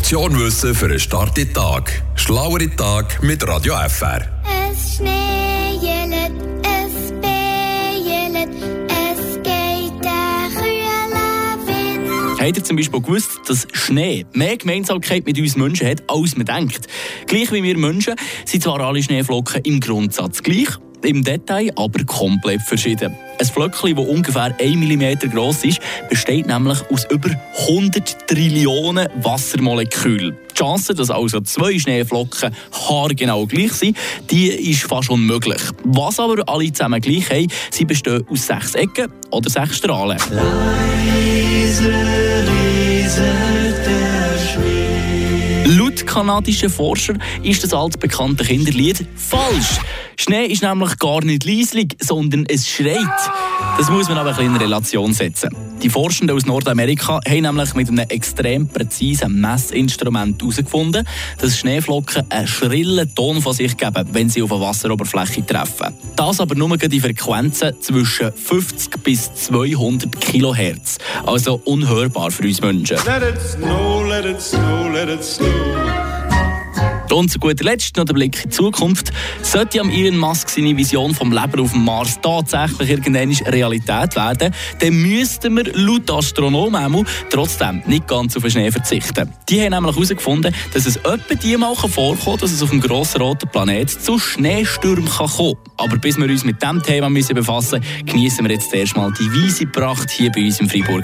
Portion Wissen für einen starken Tag. Schlauere Tag mit Radio FR. Es schneejelet, es bejelet, es geht der kühle. Habt ihr zum Beispiel gewusst, dass Schnee mehr Gemeinsamkeit mit uns Menschen hat, als man denkt? Gleich wie wir Menschen sind zwar alle Schneeflocken im Grundsatz gleich, im Detail aber komplett verschieden. Ein Flöckchen, das ungefähr 1 mm groß ist, besteht nämlich aus über 100 Trillionen Wassermolekülen. Die Chance, dass also zwei Schneeflocken haargenau gleich sind, die ist fast unmöglich. Was aber alle zusammen gleich haben, sie bestehen aus sechs Ecken oder sechs Strahlen. Laut kanadischen Forscher ist das altbekannte Kinderlied falsch. Schnee ist nämlich gar nicht leislich, sondern es schreit. Das muss man aber in Relation setzen. Die Forschenden aus Nordamerika haben nämlich mit einem extrem präzisen Messinstrument herausgefunden, dass Schneeflocken einen schrillen Ton von sich geben, wenn sie auf eine Wasseroberfläche treffen. Das aber nur in Frequenzen zwischen 50 bis 200 Kilohertz. Also unhörbar für uns Menschen. Let it snow, let it snow, let it snow. Und zu guter Letzt noch der Blick in die Zukunft. Sollte am Elon Musk seine Vision vom Leben auf dem Mars tatsächlich irgendwann Realität werden, dann müssten wir laut Astronomen trotzdem nicht ganz auf den Schnee verzichten. Die haben nämlich herausgefunden, dass es etwa die mal vorkommen dass es auf dem grossen roten Planet zu Schneestürmen kann kommen Aber bis wir uns mit diesem Thema müssen befassen müssen, genießen wir jetzt erstmal die weise Pracht hier bei uns in Freiburg.